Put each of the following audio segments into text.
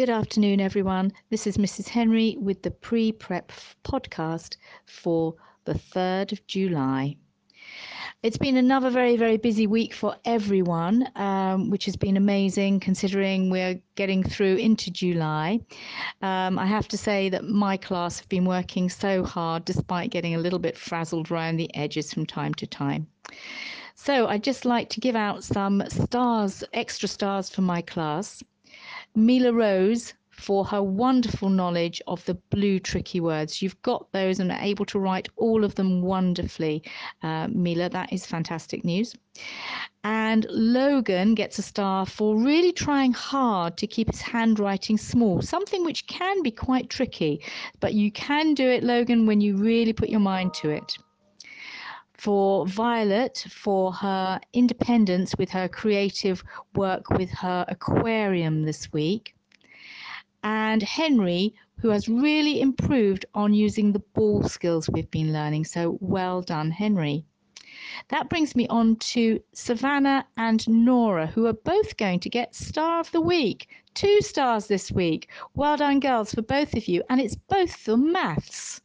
Good afternoon, everyone. This is Mrs. Henry with the pre prep podcast for the 3rd of July. It's been another very, very busy week for everyone, um, which has been amazing considering we're getting through into July. Um, I have to say that my class have been working so hard despite getting a little bit frazzled around the edges from time to time. So I'd just like to give out some stars, extra stars for my class. Mila Rose for her wonderful knowledge of the blue tricky words. You've got those and are able to write all of them wonderfully, uh, Mila. That is fantastic news. And Logan gets a star for really trying hard to keep his handwriting small, something which can be quite tricky, but you can do it, Logan, when you really put your mind to it for Violet for her independence with her creative work with her aquarium this week. And Henry, who has really improved on using the ball skills we've been learning. So well done, Henry. That brings me on to Savannah and Nora, who are both going to get Star of the Week. Two stars this week. Well done, girls, for both of you. And it's both for maths.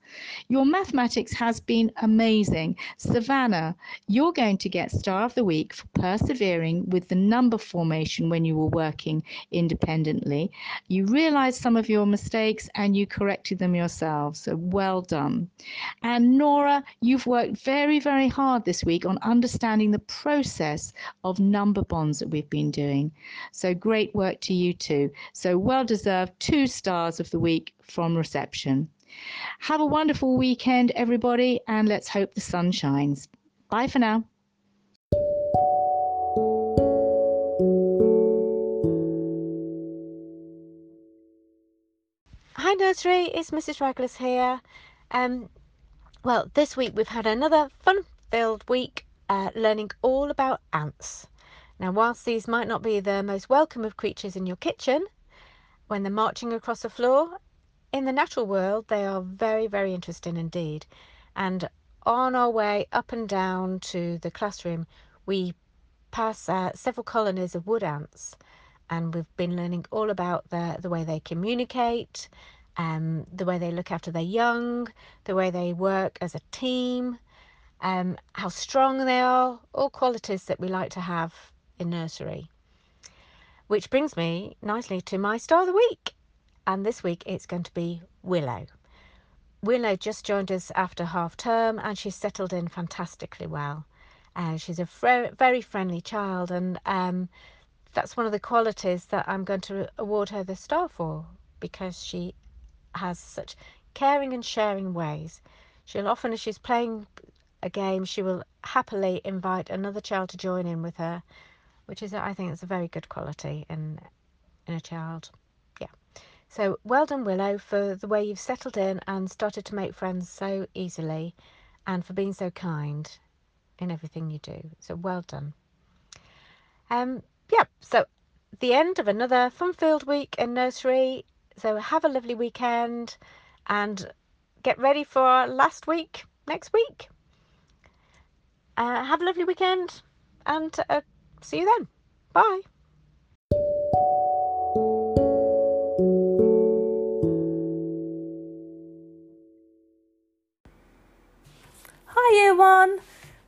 Your mathematics has been amazing. Savannah, you're going to get Star of the Week for persevering with the number formation when you were working independently. You realized some of your mistakes and you corrected them yourself. So well done. And Nora, you've worked very, very hard this week on understanding the process of number bonds that we've been doing. So great work to you too. So well deserved two stars of the week from reception. Have a wonderful weekend, everybody, and let's hope the sun shines. Bye for now. Hi nursery, it's Mrs. Raglas here. Um, well, this week we've had another fun-filled week uh, learning all about ants. Now, whilst these might not be the most welcome of creatures in your kitchen, when they're marching across the floor, in the natural world, they are very, very interesting indeed. And on our way up and down to the classroom, we pass uh, several colonies of wood ants, and we've been learning all about the, the way they communicate, um, the way they look after their young, the way they work as a team, um, how strong they are, all qualities that we like to have in nursery. Which brings me nicely to my star of the week and this week it's going to be Willow. Willow just joined us after half term and she's settled in fantastically well. Uh, she's a fr- very friendly child, and um, that's one of the qualities that I'm going to award her the star for because she has such caring and sharing ways. She'll often, as she's playing a game, she will happily invite another child to join in with her, which is, I think, it's a very good quality in in a child. Yeah. So well done, Willow, for the way you've settled in and started to make friends so easily and for being so kind in everything you do. So well done. Um, yeah, so the end of another fun-filled week in nursery. So have a lovely weekend and get ready for our last week next week. Uh, have a lovely weekend and uh, see you then. Bye. Hi, everyone.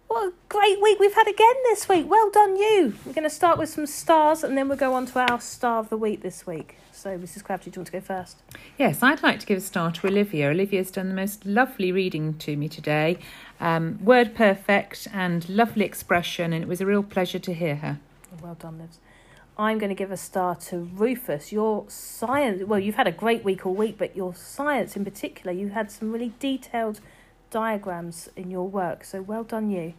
What a great week we've had again this week. Well done, you. We're going to start with some stars and then we'll go on to our star of the week this week. So, Mrs. Crabtree, do you want to go first? Yes, I'd like to give a star to Olivia. Olivia's done the most lovely reading to me today. Um, word perfect and lovely expression, and it was a real pleasure to hear her. Well done, Liv. I'm going to give a star to Rufus. Your science, well, you've had a great week all week, but your science in particular, you had some really detailed diagrams in your work. So well done, you.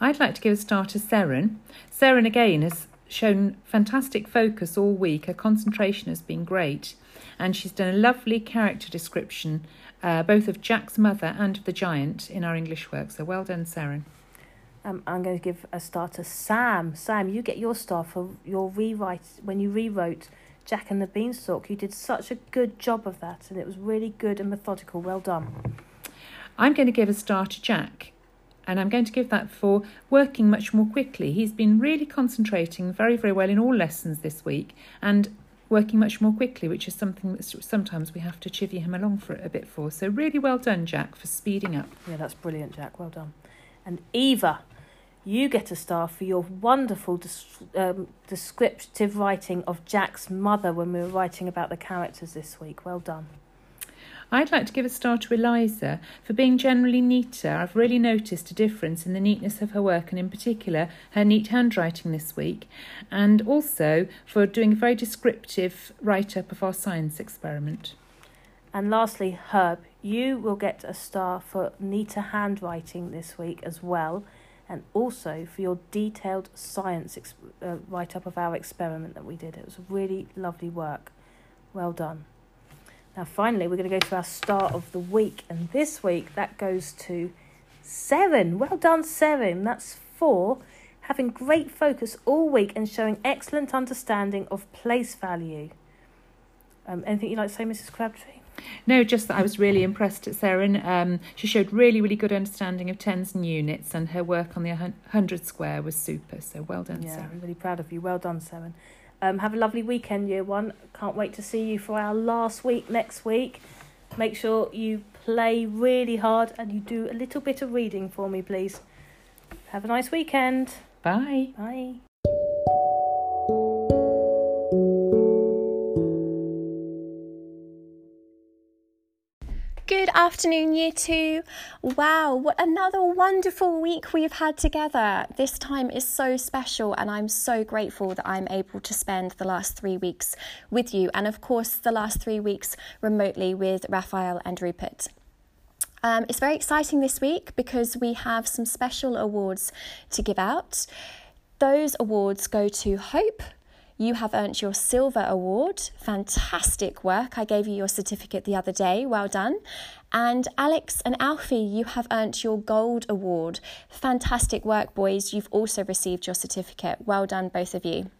I'd like to give a star to Seren. Seren again has shown fantastic focus all week. Her concentration has been great, and she's done a lovely character description, uh, both of Jack's mother and of the giant, in our English work. So well done, Seren. Um, I'm going to give a star to Sam. Sam, you get your star for your rewrite when you rewrote Jack and the Beanstalk. You did such a good job of that, and it was really good and methodical. Well done. I'm going to give a star to Jack, and I'm going to give that for working much more quickly. He's been really concentrating very, very well in all lessons this week and working much more quickly, which is something that sometimes we have to chivvy him along for a bit for. So really well done, Jack, for speeding up. Yeah, that's brilliant, Jack. Well done. And Eva, you get a star for your wonderful um, descriptive writing of Jack's mother when we were writing about the characters this week. Well done. I'd like to give a star to Eliza for being generally neater. I've really noticed a difference in the neatness of her work and, in particular, her neat handwriting this week, and also for doing a very descriptive write up of our science experiment. And lastly, Herb, you will get a star for neater handwriting this week as well, and also for your detailed science uh, write up of our experiment that we did. It was really lovely work. Well done. Now, finally, we're going to go to our start of the week, and this week that goes to Seren. Well done, Seren. That's four. Having great focus all week and showing excellent understanding of place value. Um, anything you'd like to say, Mrs. Crabtree? No, just that I was really impressed at Sarah. Um, she showed really, really good understanding of tens and units, and her work on the 100 square was super. So well done, yeah, Sarah. really proud of you. Well done, Sarah. Um, have a lovely weekend, year one. Can't wait to see you for our last week next week. Make sure you play really hard and you do a little bit of reading for me, please. Have a nice weekend. Bye. Bye. Afternoon, Year 2. Wow, what another wonderful week we've had together. This time is so special, and I'm so grateful that I'm able to spend the last three weeks with you, and of course, the last three weeks remotely with Raphael and Rupert. Um, it's very exciting this week because we have some special awards to give out. Those awards go to Hope, you have earned your Silver Award. Fantastic work. I gave you your certificate the other day. Well done. And Alex and Alfie, you have earned your Gold Award. Fantastic work, boys. You've also received your certificate. Well done, both of you.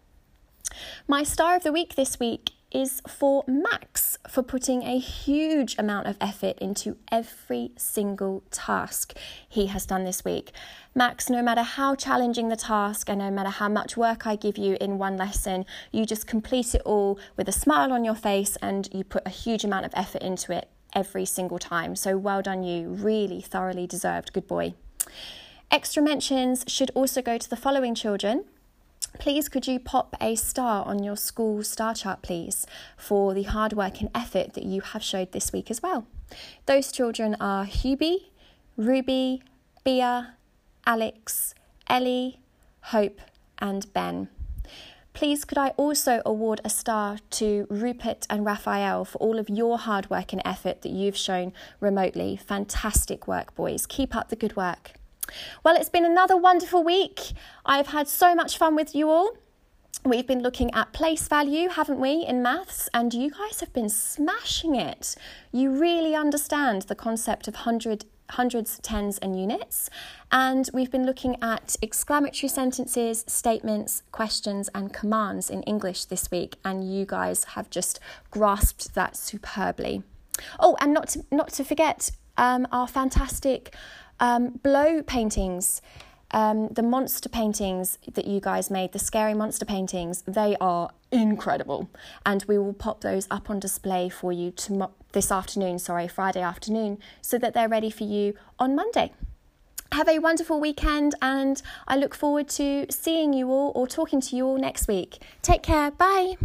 My star of the week this week is for Max for putting a huge amount of effort into every single task he has done this week. Max, no matter how challenging the task and no matter how much work I give you in one lesson, you just complete it all with a smile on your face and you put a huge amount of effort into it every single time. So well done, you. Really thoroughly deserved. Good boy. Extra mentions should also go to the following children. Please, could you pop a star on your school star chart, please, for the hard work and effort that you have showed this week as well? Those children are Hubie, Ruby, Bia, Alex, Ellie, Hope, and Ben. Please, could I also award a star to Rupert and Raphael for all of your hard work and effort that you've shown remotely? Fantastic work, boys. Keep up the good work. Well, it's been another wonderful week. I've had so much fun with you all. We've been looking at place value, haven't we, in maths? And you guys have been smashing it. You really understand the concept of hundred, hundreds, tens, and units. And we've been looking at exclamatory sentences, statements, questions, and commands in English this week. And you guys have just grasped that superbly. Oh, and not to, not to forget um, our fantastic um, blow paintings, um, the monster paintings that you guys made, the scary monster paintings, they are incredible. And we will pop those up on display for you to this afternoon, sorry, Friday afternoon, so that they're ready for you on Monday. Have a wonderful weekend, and I look forward to seeing you all or talking to you all next week. Take care. Bye.